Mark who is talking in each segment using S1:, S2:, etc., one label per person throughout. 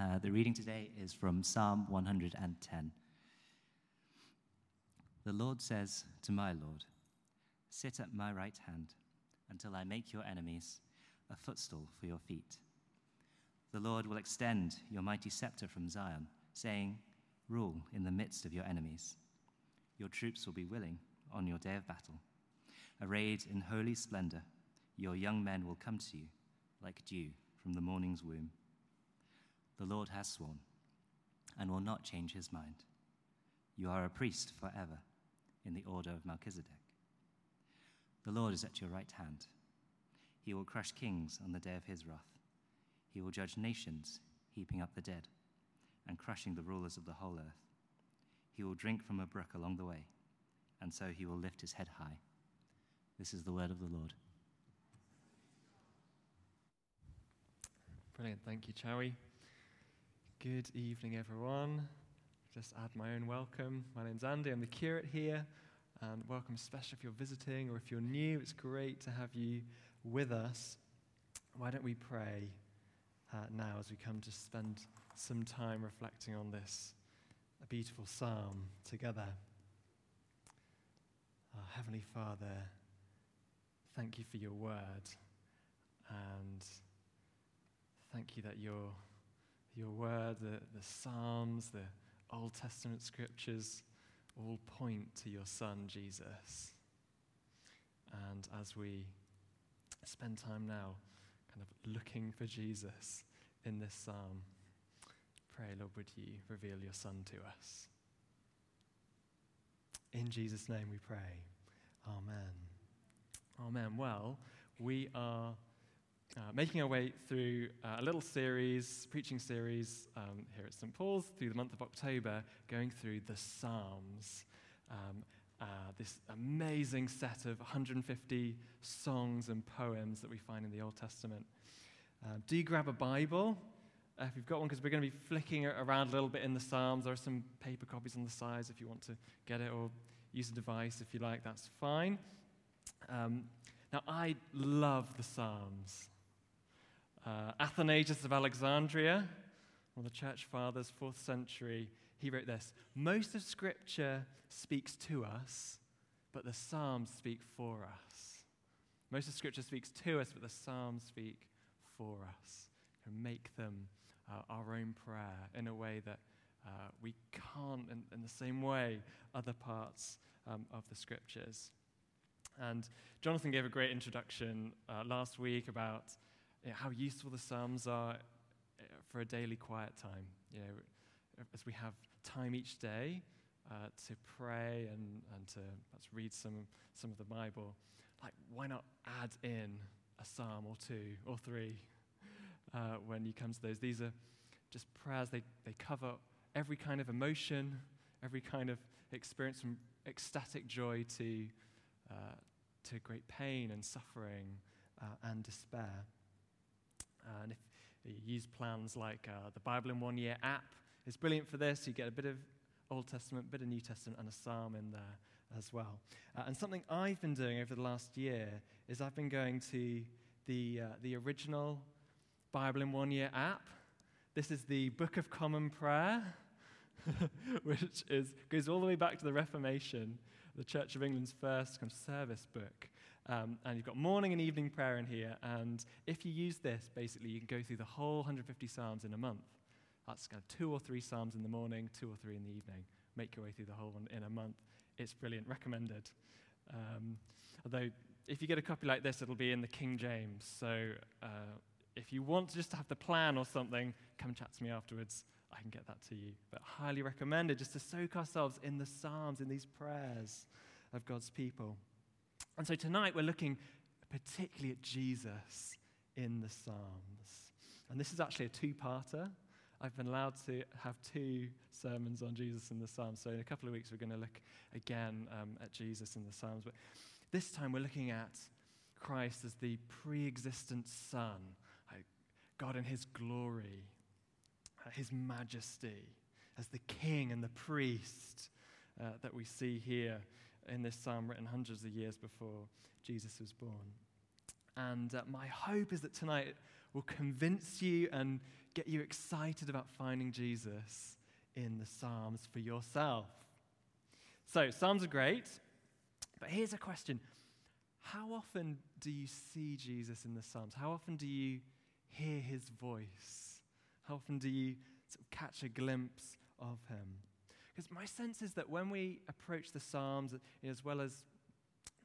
S1: Uh, the reading today is from Psalm 110. The Lord says to my Lord, Sit at my right hand until I make your enemies a footstool for your feet. The Lord will extend your mighty scepter from Zion, saying, Rule in the midst of your enemies. Your troops will be willing on your day of battle. Arrayed in holy splendor, your young men will come to you like dew from the morning's womb. The Lord has sworn and will not change his mind. You are a priest forever in the order of Melchizedek. The Lord is at your right hand. He will crush kings on the day of his wrath. He will judge nations, heaping up the dead and crushing the rulers of the whole earth. He will drink from a brook along the way, and so he will lift his head high. This is the word of the Lord.
S2: Brilliant. Thank you, Chowie. Good evening, everyone. Just add my own welcome. My name's Andy. I'm the curate here. And welcome, especially if you're visiting or if you're new. It's great to have you with us. Why don't we pray uh, now as we come to spend some time reflecting on this a beautiful psalm together? Our Heavenly Father, thank you for your word. And thank you that your, your word, the, the Psalms, the Old Testament scriptures, all point to your Son, Jesus. And as we spend time now kind of looking for Jesus in this psalm, pray, Lord, would you reveal your Son to us? In Jesus' name we pray. Amen. Amen. Well, we are uh, making our way through uh, a little series, preaching series um, here at St. Paul's through the month of October, going through the Psalms. Um, uh, this amazing set of 150 songs and poems that we find in the Old Testament. Uh, do you grab a Bible uh, if you've got one, because we're going to be flicking around a little bit in the Psalms. There are some paper copies on the sides if you want to get it, or use a device if you like, that's fine. Um, now, I love the Psalms. Uh, Athanasius of Alexandria, one of the church fathers, fourth century, he wrote this Most of Scripture speaks to us, but the Psalms speak for us. Most of Scripture speaks to us, but the Psalms speak for us. And make them uh, our own prayer in a way that uh, we can't, in, in, the same way, other parts um, of the Scriptures. And Jonathan gave a great introduction uh, last week about you know, how useful the Psalms are uh, for a daily quiet time. You know, as we have time each day uh, to pray and, and to let's read some, some of the Bible, like why not add in a psalm or two or three uh, when you come to those? These are just prayers, they, they cover every kind of emotion, every kind of experience from ecstatic joy to, uh, to great pain and suffering uh, and despair. And if you use plans like uh, the Bible in One Year app, it's brilliant for this. You get a bit of Old Testament, a bit of New Testament, and a psalm in there as well. Uh, and something I've been doing over the last year is I've been going to the, uh, the original Bible in One Year app. This is the Book of Common Prayer, which is, goes all the way back to the Reformation, the Church of England's first kind of service book. Um, and you've got morning and evening prayer in here. And if you use this, basically, you can go through the whole 150 Psalms in a month. That's kind of two or three Psalms in the morning, two or three in the evening. Make your way through the whole one in a month. It's brilliant. Recommended. Um, although, if you get a copy like this, it'll be in the King James. So, uh, if you want just to have the plan or something, come chat to me afterwards. I can get that to you. But highly recommended just to soak ourselves in the Psalms, in these prayers of God's people. And so tonight we're looking particularly at Jesus in the Psalms. And this is actually a two parter. I've been allowed to have two sermons on Jesus in the Psalms. So in a couple of weeks, we're going to look again um, at Jesus in the Psalms. But this time, we're looking at Christ as the pre existent Son, God in his glory, his majesty, as the king and the priest uh, that we see here in this psalm written hundreds of years before Jesus was born. And uh, my hope is that tonight will convince you and get you excited about finding Jesus in the Psalms for yourself. So, Psalms are great, but here's a question How often do you see Jesus in the Psalms? How often do you hear his voice? How often do you sort of catch a glimpse of him? Because my sense is that when we approach the Psalms, as well as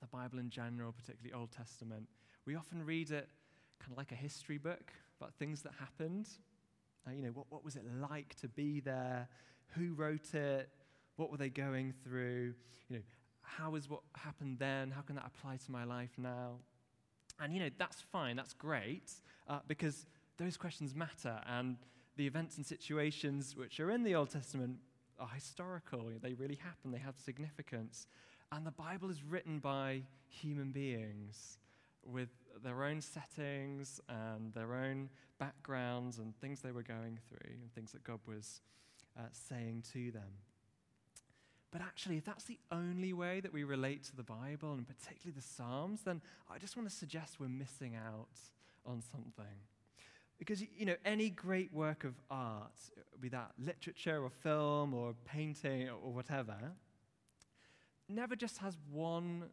S2: the Bible in general, particularly Old Testament, we often read it kind of like a history book about things that happened. Uh, you know, what, what was it like to be there? Who wrote it? What were they going through? You know, how is what happened then? How can that apply to my life now? And, you know, that's fine, that's great, uh, because those questions matter. And the events and situations which are in the Old Testament are historical. They really happen, they have significance. And the Bible is written by human beings with their own settings and their own backgrounds and things they were going through and things that God was uh, saying to them. But actually, if that's the only way that we relate to the Bible, and particularly the Psalms, then I just want to suggest we're missing out on something. Because, you know, any great work of art, be that literature or film or painting or whatever, never just has one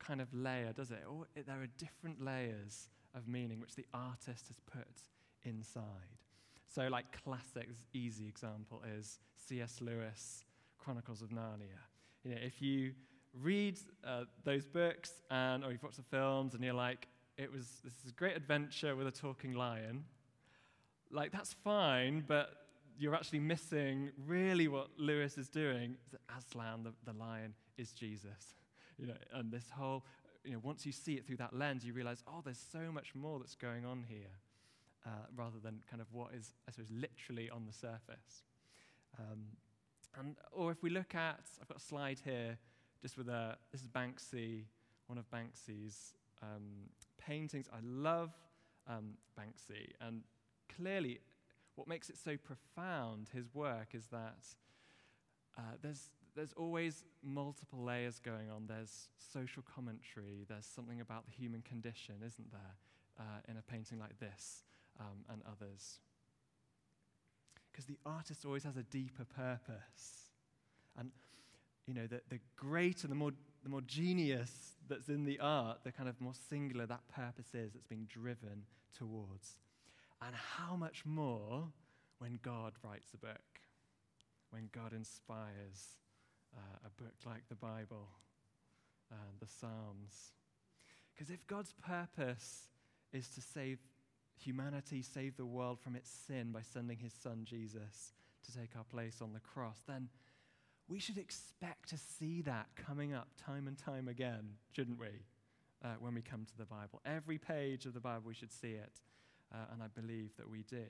S2: kind of layer, does it? Or there are different layers of meaning which the artist has put inside. So, like, classic, easy example is C.S. Lewis Chronicles of Narnia. You know, if you read uh, those books and, or you've watched the films and you're like, it was this is a great adventure with a talking lion, like that's fine, but you're actually missing really what Lewis is doing. Aslan, the, the lion, is Jesus. You know, and this whole, you know, once you see it through that lens, you realize, oh, there's so much more that's going on here, uh, rather than kind of what is, I suppose, literally on the surface. Um, and, or if we look at, I've got a slide here, just with a, this is Banksy, one of Banksy's um, paintings. I love um, Banksy. And clearly, what makes it so profound, his work, is that uh, there's, there's always multiple layers going on. There's social commentary, there's something about the human condition, isn't there, uh, in a painting like this um, and others. Because the artist always has a deeper purpose. And, you know, the, the greater, the more, the more genius that's in the art, the kind of more singular that purpose is that's being driven towards. And how much more when God writes a book, when God inspires uh, a book like the Bible and the Psalms. Because if God's purpose is to save humanity save the world from its sin by sending his son Jesus to take our place on the cross, then we should expect to see that coming up time and time again, shouldn't we? Uh, when we come to the Bible. Every page of the Bible, we should see it, uh, and I believe that we do.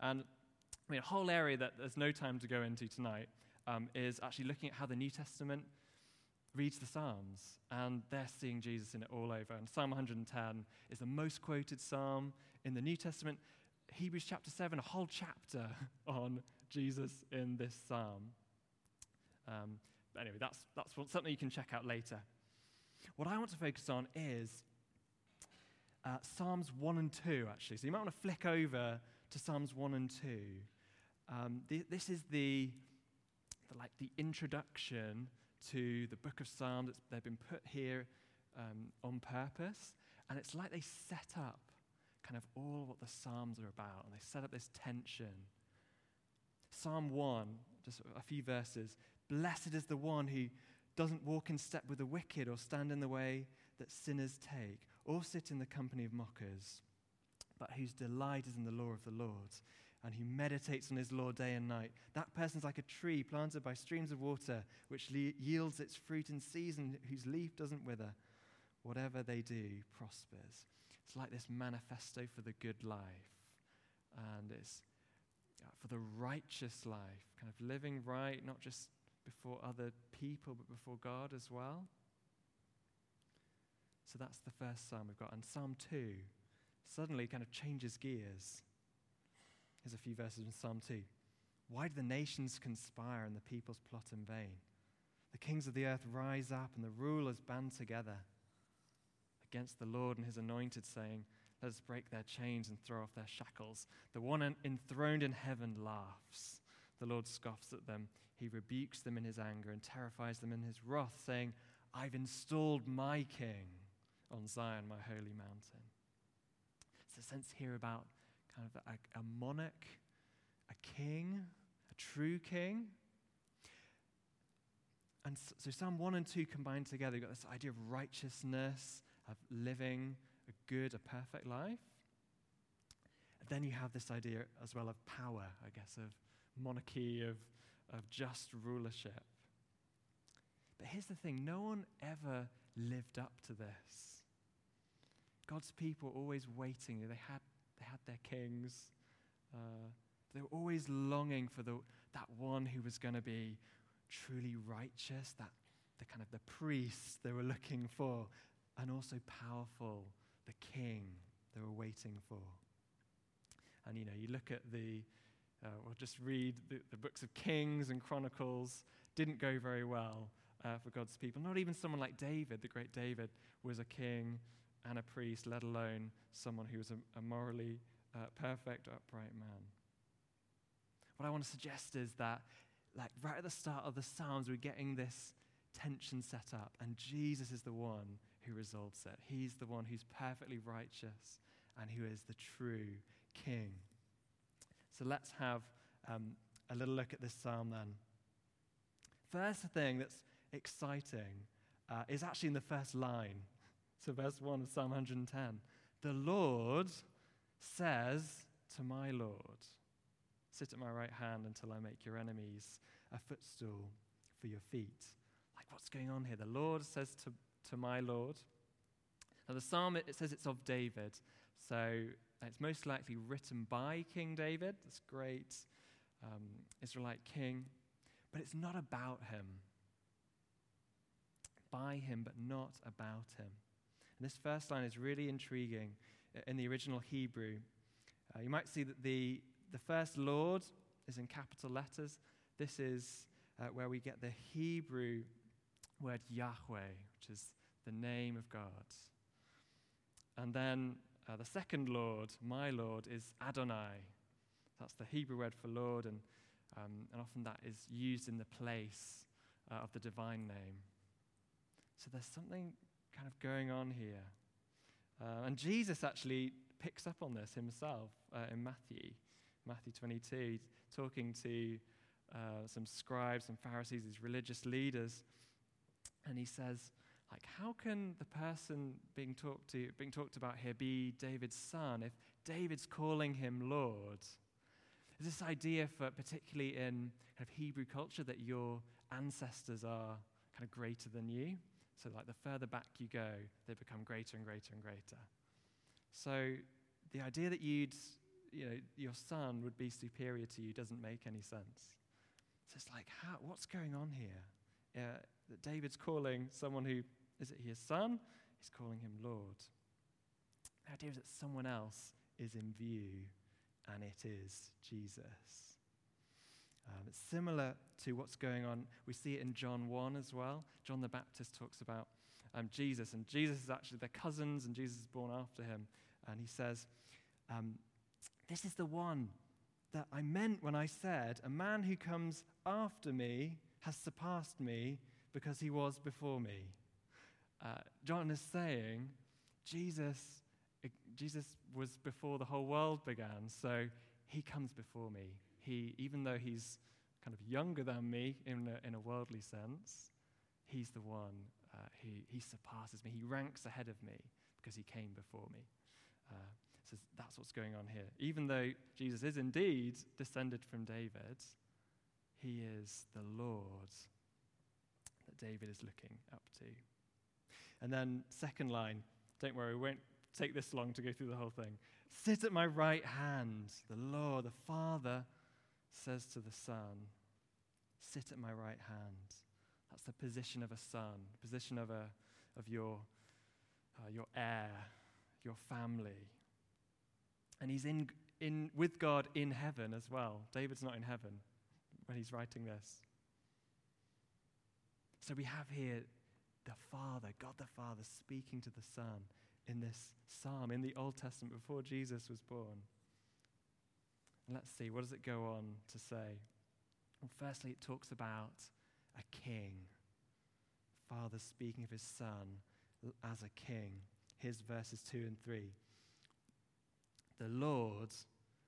S2: And I mean, a whole area that there's no time to go into tonight um, is actually looking at how the New Testament reads the Psalms, and they're seeing Jesus in it all over. And Psalm 110 is the most quoted psalm in the New Testament. Hebrews chapter 7, a whole chapter on Jesus in this psalm. Um, anyway, that's, that's something you can check out later. What I want to focus on is uh, Psalms 1 and 2, actually. So you might want to flick over to Psalms 1 and 2. Um, this is the, the, like the introduction to the book of Psalms. It's, they've been put here um, on purpose, and it's like they set up kind of all what the Psalms are about, and they set up this tension. Psalm 1, just a few verses. Blessed is the one who doesn't walk in step with the wicked, or stand in the way that sinners take, or sit in the company of mockers, but whose delight is in the law of the Lord and who meditates on his law day and night. That person's like a tree planted by streams of water, which le- yields its fruit in season, whose leaf doesn't wither. Whatever they do prospers. It's like this manifesto for the good life. And it's uh, for the righteous life, kind of living right, not just before other people, but before God as well. So that's the first psalm we've got. And Psalm 2 suddenly kind of changes gears. Here's a few verses in Psalm 2. Why do the nations conspire and the peoples plot in vain? The kings of the earth rise up and the rulers band together against the Lord and his anointed, saying, Let us break their chains and throw off their shackles. The one enthroned in heaven laughs. The Lord scoffs at them. He rebukes them in his anger and terrifies them in his wrath, saying, I've installed my king on Zion, my holy mountain. It's a sense here about kind of a, a monarch, a king, a true king. And so, Psalm 1 and 2 combined together, you've got this idea of righteousness, of living a good, a perfect life. And then you have this idea as well of power, I guess, of monarchy, of, of just rulership. But here's the thing no one ever lived up to this. God's people were always waiting. They had, they had their kings. Uh, they were always longing for the, that one who was going to be truly righteous, that the kind of the priest they were looking for, and also powerful, the king they were waiting for. And you know, you look at the, uh, we'll just read the, the, books of Kings and Chronicles, didn't go very well uh, for God's people. Not even someone like David, the great David, was a king and a priest, let alone someone who was a, a morally uh, perfect, upright man. What I want to suggest is that, like right at the start of the Psalms, we're getting this tension set up, and Jesus is the one who resolves it. He's the one who's perfectly righteous and who is the true king. So let's have um, a little look at this psalm then. First thing that's exciting uh, is actually in the first line. So, verse 1 of Psalm 110 The Lord says to my Lord, Sit at my right hand until I make your enemies a footstool for your feet. Like, what's going on here? The Lord says to, to my Lord. Now, the psalm, it says it's of David. So, it's most likely written by King David, this great um, Israelite king. But it's not about him. By him, but not about him. And this first line is really intriguing in the original Hebrew. Uh, you might see that the, the first Lord is in capital letters. This is uh, where we get the Hebrew word Yahweh, which is the name of God. And then uh, the second Lord, my Lord, is Adonai. That's the Hebrew word for Lord, and, um, and often that is used in the place uh, of the divine name. So there's something kind of going on here. Uh, and Jesus actually picks up on this himself uh, in Matthew, Matthew 22. Talking to uh, some scribes and Pharisees, these religious leaders, and he says, like, how can the person being talked to, being talked about here, be David's son if David's calling him Lord? There's this idea for particularly in kind of Hebrew culture that your ancestors are kind of greater than you. So, like, the further back you go, they become greater and greater and greater. So, the idea that you'd, you know, your son would be superior to you doesn't make any sense. So, it's like, how, what's going on here? Uh, that David's calling someone who, is it his son? He's calling him Lord. The idea is that someone else is in view, and it is Jesus. Um, it's similar to what's going on. We see it in John 1 as well. John the Baptist talks about um, Jesus, and Jesus is actually their cousins, and Jesus is born after him. And he says, um, This is the one that I meant when I said, A man who comes after me has surpassed me because he was before me. Uh, John is saying, Jesus, Jesus was before the whole world began, so he comes before me he, even though he's kind of younger than me in a, in a worldly sense, he's the one uh, who he surpasses me. He ranks ahead of me because he came before me. Uh, so that's what's going on here. Even though Jesus is indeed descended from David, he is the Lord that David is looking up to. And then, second line, don't worry, we won't take this long to go through the whole thing. Sit at my right hand, the Lord, the Father says to the Son, Sit at my right hand. That's the position of a son, position of, a, of your, uh, your heir, your family. And he's in, in, with God in heaven as well. David's not in heaven when he's writing this. So we have here the Father, God the Father, speaking to the Son, in this psalm in the Old Testament before Jesus was born. Let's see, what does it go on to say? Well, firstly, it talks about a king. Father speaking of his son as a king. Here's verses 2 and 3. The Lord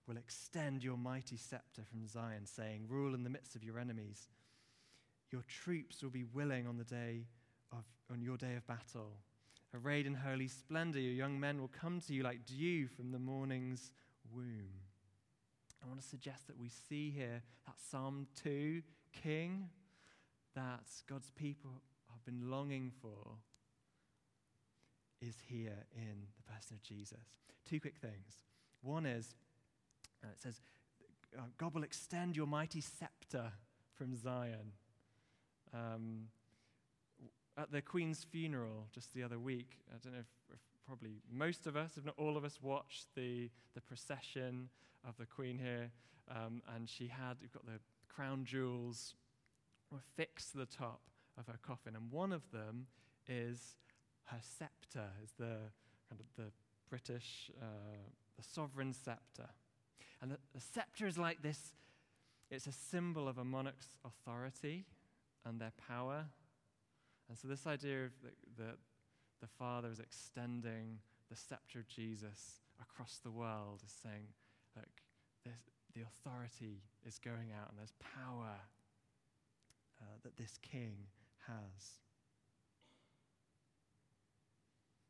S2: will extend your mighty scepter from Zion, saying, Rule in the midst of your enemies. Your troops will be willing on the day of on your day of battle. Arrayed in holy splendor, your young men will come to you like dew from the morning's womb. I want to suggest that we see here that Psalm 2 king that God's people have been longing for is here in the person of Jesus. Two quick things. One is, uh, it says, uh, God will extend your mighty scepter from Zion. Um, at the Queen's funeral just the other week, I don't know if, if, probably most of us, if not all of us, watched the, the procession of the Queen here. Um, and she had, you've got the crown jewels were fixed to the top of her coffin. And one of them is her scepter, is the kind of the British, uh, the sovereign scepter. And the, the scepter is like this it's a symbol of a monarch's authority and their power. And so, this idea of the, the, the Father is extending the scepter of Jesus across the world is saying, look, the authority is going out and there's power uh, that this king has.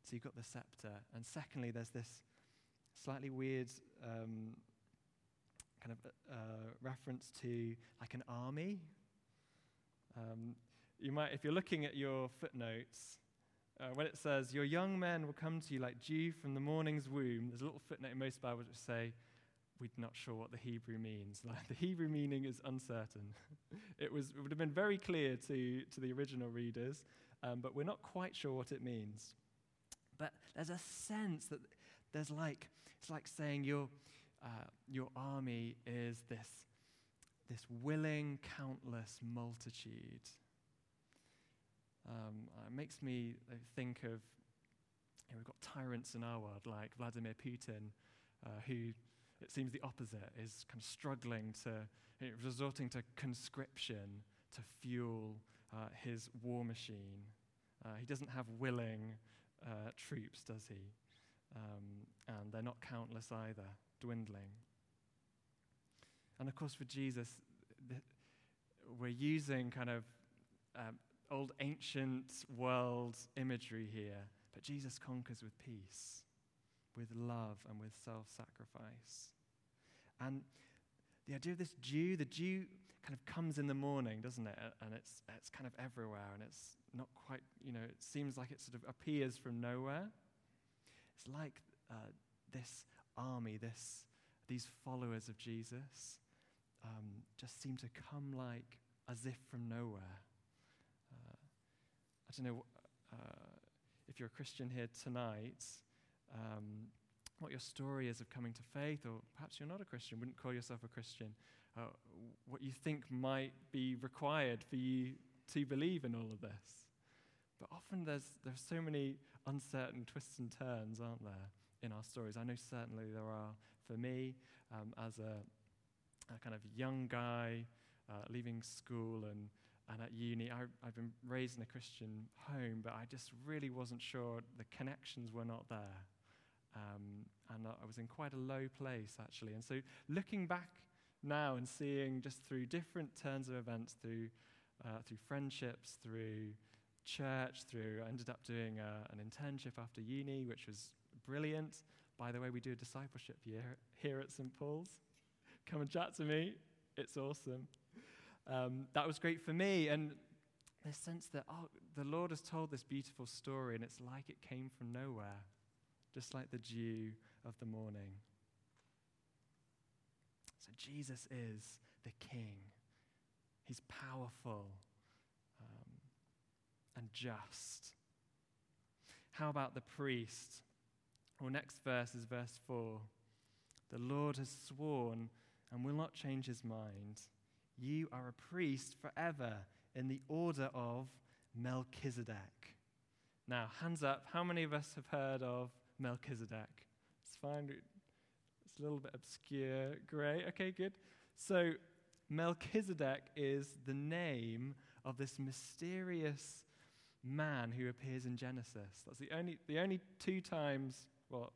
S2: So you've got the scepter. And secondly, there's this slightly weird um, kind of uh, reference to like an army. Um, you might, if you're looking at your footnotes, uh, when it says, Your young men will come to you like dew from the morning's womb, there's a little footnote in most Bibles which say, We're not sure what the Hebrew means. Like, the Hebrew meaning is uncertain. it, was, it would have been very clear to, to the original readers, um, but we're not quite sure what it means. But there's a sense that there's like, it's like saying your, uh, your army is this, this willing, countless multitude um, it makes me uh, think of you know, we've got tyrants in our world like Vladimir Putin, uh, who it seems the opposite is kind of struggling to, you know, resorting to conscription to fuel uh, his war machine. Uh, he doesn't have willing uh, troops, does he? Um, and they're not countless either, dwindling. And of course, for Jesus, the, we're using kind of um, old ancient world imagery here, but Jesus conquers with peace, with love, and with self sacrifice. And the idea of this dew, the dew kind of comes in the morning, doesn't it? And it's, it's kind of everywhere, and it's not quite, you know, it seems like it sort of appears from nowhere. It's like uh, this army, this, these followers of Jesus, um, just seem to come like as if from nowhere. I don't know uh, if you're a Christian here tonight, um, what your story is of coming to faith, or perhaps you're not a Christian, wouldn't call yourself a Christian, uh, what you think might be required for you to believe in all of this. But often there's, there's so many uncertain twists and turns, aren't there, in our stories? I know certainly there are for me um, as a, a, kind of young guy uh, leaving school and and at uni, I, I've been raised in a Christian home, but I just really wasn't sure. The connections were not there. Um, and I was in quite a low place, actually. And so looking back now and seeing just through different turns of events, through, uh, through friendships, through church, through, I ended up doing uh, an internship after uni, which was brilliant. By the way, we do a discipleship year here at St. Paul's. Come and chat to me. It's awesome um, that was great for me. And this sense that, oh, the Lord has told this beautiful story, and it's like it came from nowhere, just like the dew of the morning. So Jesus is the King. He's powerful um, and just. How about the priest? Well, next verse is verse 4. The Lord has sworn and will not change his mind. You are a priest forever in the order of Melchizedek. Now, hands up, how many of us have heard of Melchizedek? It's fine. It's a little bit obscure. Great. Okay, good. So, Melchizedek is the name of this mysterious man who appears in Genesis. That's the only, the only two times, well,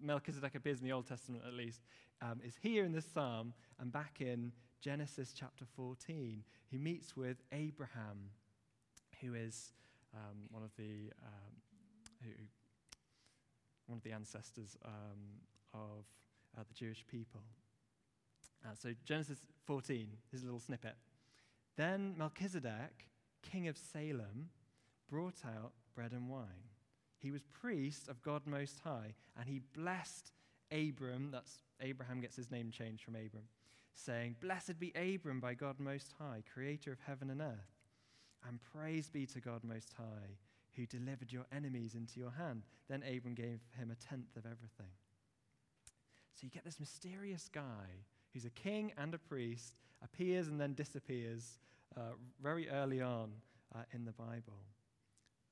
S2: Melchizedek appears in the Old Testament at least, um, is here in this psalm and back in Genesis chapter 14. He meets with Abraham, who is um, one of the um, who, one of the ancestors um, of uh, the Jewish people. Uh, so Genesis 14 is a little snippet. Then Melchizedek, king of Salem, brought out bread and wine. He was priest of God Most High, and he blessed Abram. That's Abraham gets his name changed from Abram, saying, "Blessed be Abram by God Most High, Creator of heaven and earth, and praise be to God Most High, who delivered your enemies into your hand." Then Abram gave him a tenth of everything. So you get this mysterious guy who's a king and a priest, appears and then disappears uh, very early on uh, in the Bible.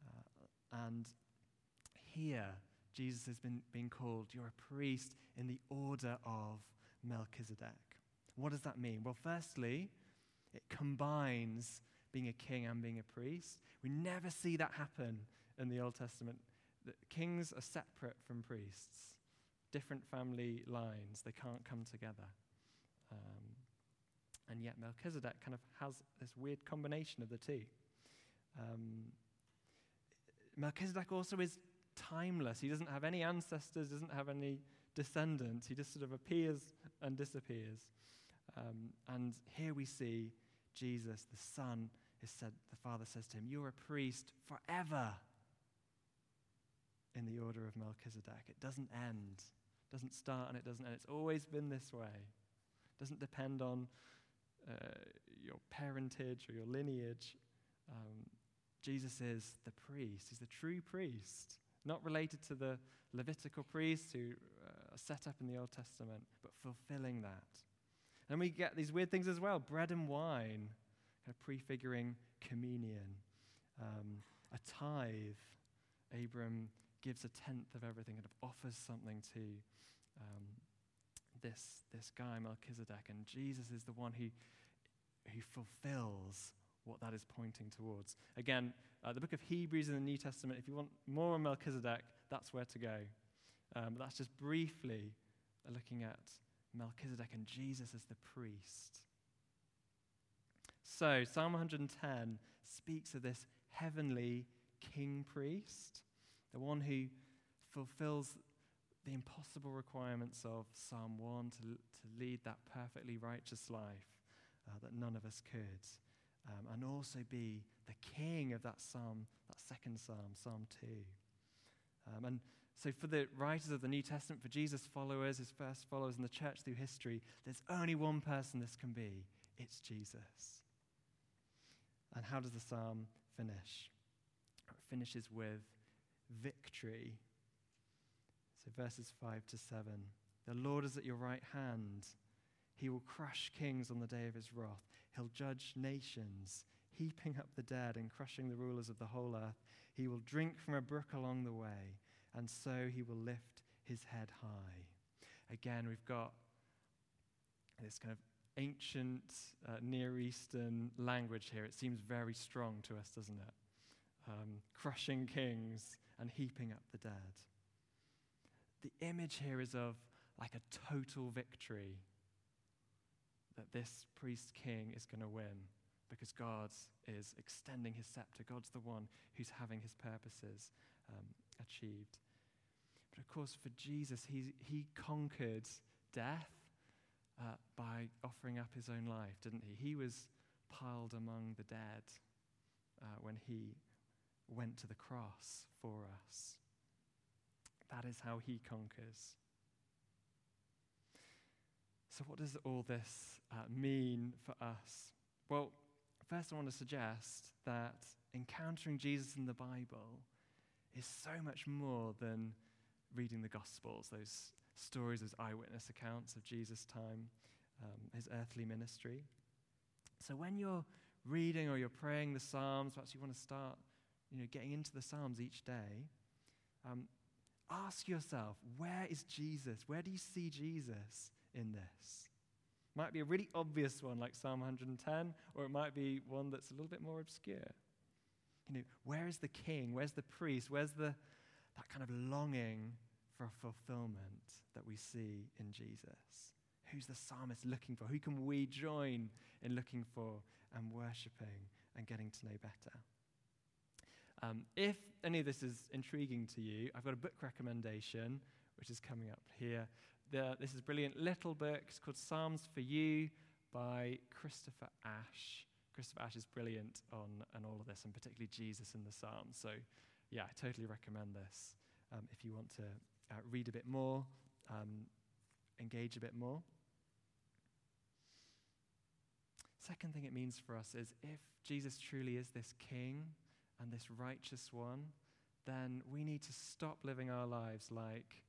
S2: Uh, and here, Jesus has been being called, You're a priest in the order of Melchizedek. What does that mean? Well, firstly, it combines being a king and being a priest. We never see that happen in the Old Testament. The kings are separate from priests, different family lines, they can't come together. Um, and yet Melchizedek kind of has this weird combination of the two. Um, Melchizedek also is timeless. He doesn't have any ancestors, doesn't have any descendants. He just sort of appears and disappears. Um, and here we see Jesus, the Son, is said, the Father says to him, You're a priest forever in the order of Melchizedek. It doesn't end, it doesn't start and it doesn't end. It's always been this way It doesn't depend on uh, your parentage or your lineage. Um, Jesus is the priest. He's the true priest, not related to the Levitical priests who uh, are set up in the Old Testament, but fulfilling that. And we get these weird things as well bread and wine, kind of prefiguring communion, um, a tithe. Abram gives a tenth of everything and offers something to um, this, this guy, Melchizedek, and Jesus is the one who, who fulfills what that is pointing towards. Again, uh, the book of Hebrews in the New Testament, if you want more on Melchizedek, that's where to go. Um, that's just briefly looking at Melchizedek and Jesus as the priest. So, Psalm 110 speaks of this heavenly king priest, the one who fulfills the impossible requirements of Psalm 1 to, to lead that perfectly righteous life uh, that none of us could. Um, and also be the king of that psalm, that second psalm, Psalm 2. Um, and so, for the writers of the New Testament, for Jesus' followers, his first followers in the church through history, there's only one person this can be it's Jesus. And how does the psalm finish? It finishes with victory so, verses 5 to 7. The Lord is at your right hand. He will crush kings on the day of his wrath. He'll judge nations, heaping up the dead and crushing the rulers of the whole earth. He will drink from a brook along the way, and so he will lift his head high. Again, we've got this kind of ancient uh, Near Eastern language here. It seems very strong to us, doesn't it? Um, crushing kings and heaping up the dead the image here is of like a total victory that this priest king is going to win because God is extending his scepter. God's the one who's having his purposes um, achieved. But of course, for Jesus, he, he conquered death uh, by offering up his own life, didn't he? He was piled among the dead uh, when he went to the cross for us. That is how he conquers. So, what does all this uh, mean for us? Well, first, I want to suggest that encountering Jesus in the Bible is so much more than reading the Gospels, those stories, as eyewitness accounts of Jesus' time, um, his earthly ministry. So, when you're reading or you're praying the Psalms, perhaps you want to start you know, getting into the Psalms each day, um, ask yourself, where is Jesus? Where do you see Jesus in this? Might be a really obvious one like Psalm 110, or it might be one that's a little bit more obscure. You know, where is the king? Where's the priest? Where's the, that kind of longing for a fulfillment that we see in Jesus? Who's the psalmist looking for? Who can we join in looking for and worshipping and getting to know better? Um, if any of this is intriguing to you, I've got a book recommendation which is coming up here. The, this is a brilliant little book. It's called Psalms for You by Christopher Ash. Christopher Ash is brilliant on, on all of this, and particularly Jesus in the Psalms. So, yeah, I totally recommend this um, if you want to uh, read a bit more, um, engage a bit more. Second thing it means for us is if Jesus truly is this king and this righteous one, then we need to stop living our lives like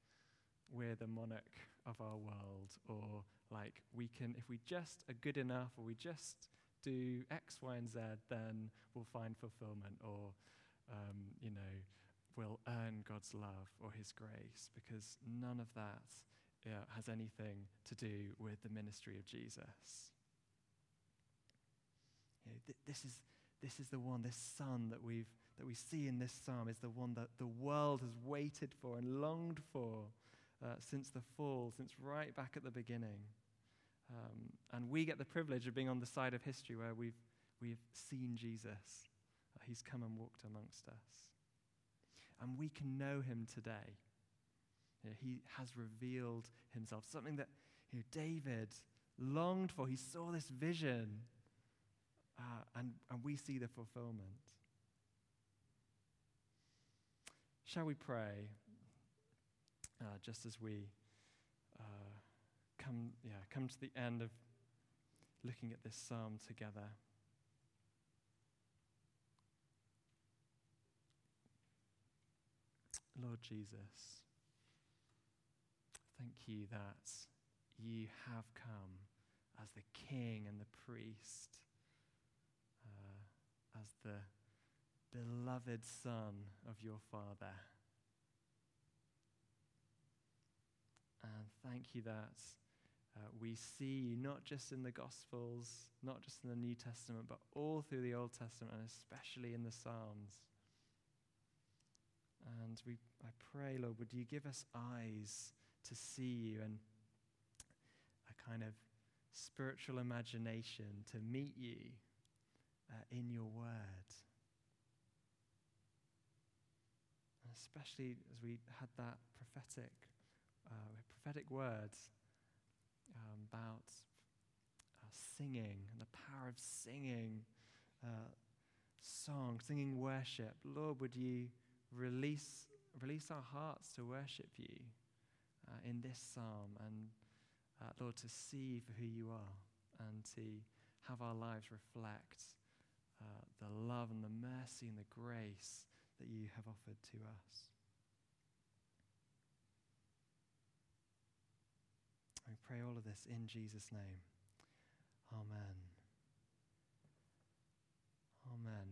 S2: we're the monarch of our world, or like we can, if we just are good enough, or we just do X, Y, and Z, then we'll find fulfillment, or, um, you know, we'll earn God's love or His grace, because none of that has anything to do with the ministry of Jesus. You know, th- this is this is the one, this son that, we've, that we see in this psalm is the one that the world has waited for and longed for uh, since the fall, since right back at the beginning. Um, and we get the privilege of being on the side of history where we've, we've seen Jesus. Uh, he's come and walked amongst us. And we can know him today. You know, he has revealed himself, something that you know, David longed for. He saw this vision uh, and, and we see the fulfillment. Shall we pray uh, just as we uh, come, yeah, come to the end of looking at this psalm together? Lord Jesus, thank you that you have come as the king and the priest as the beloved Son of your Father. And thank you that uh, we see you not just in the Gospels, not just in the New Testament, but all through the Old Testament, and especially in the Psalms. And we, I pray, Lord, would you give us eyes to see you and a kind of spiritual imagination to meet you uh, in your word. especially as we had that prophetic, uh, prophetic words um, about uh, singing and the power of singing uh, song, singing worship. Lord, would you release, release our hearts to worship you uh, in this psalm and, uh, Lord, to see for who you are and to have our lives reflect uh, the love and the mercy and the grace that you have offered to us. We pray all of this in Jesus' name. Amen. Amen.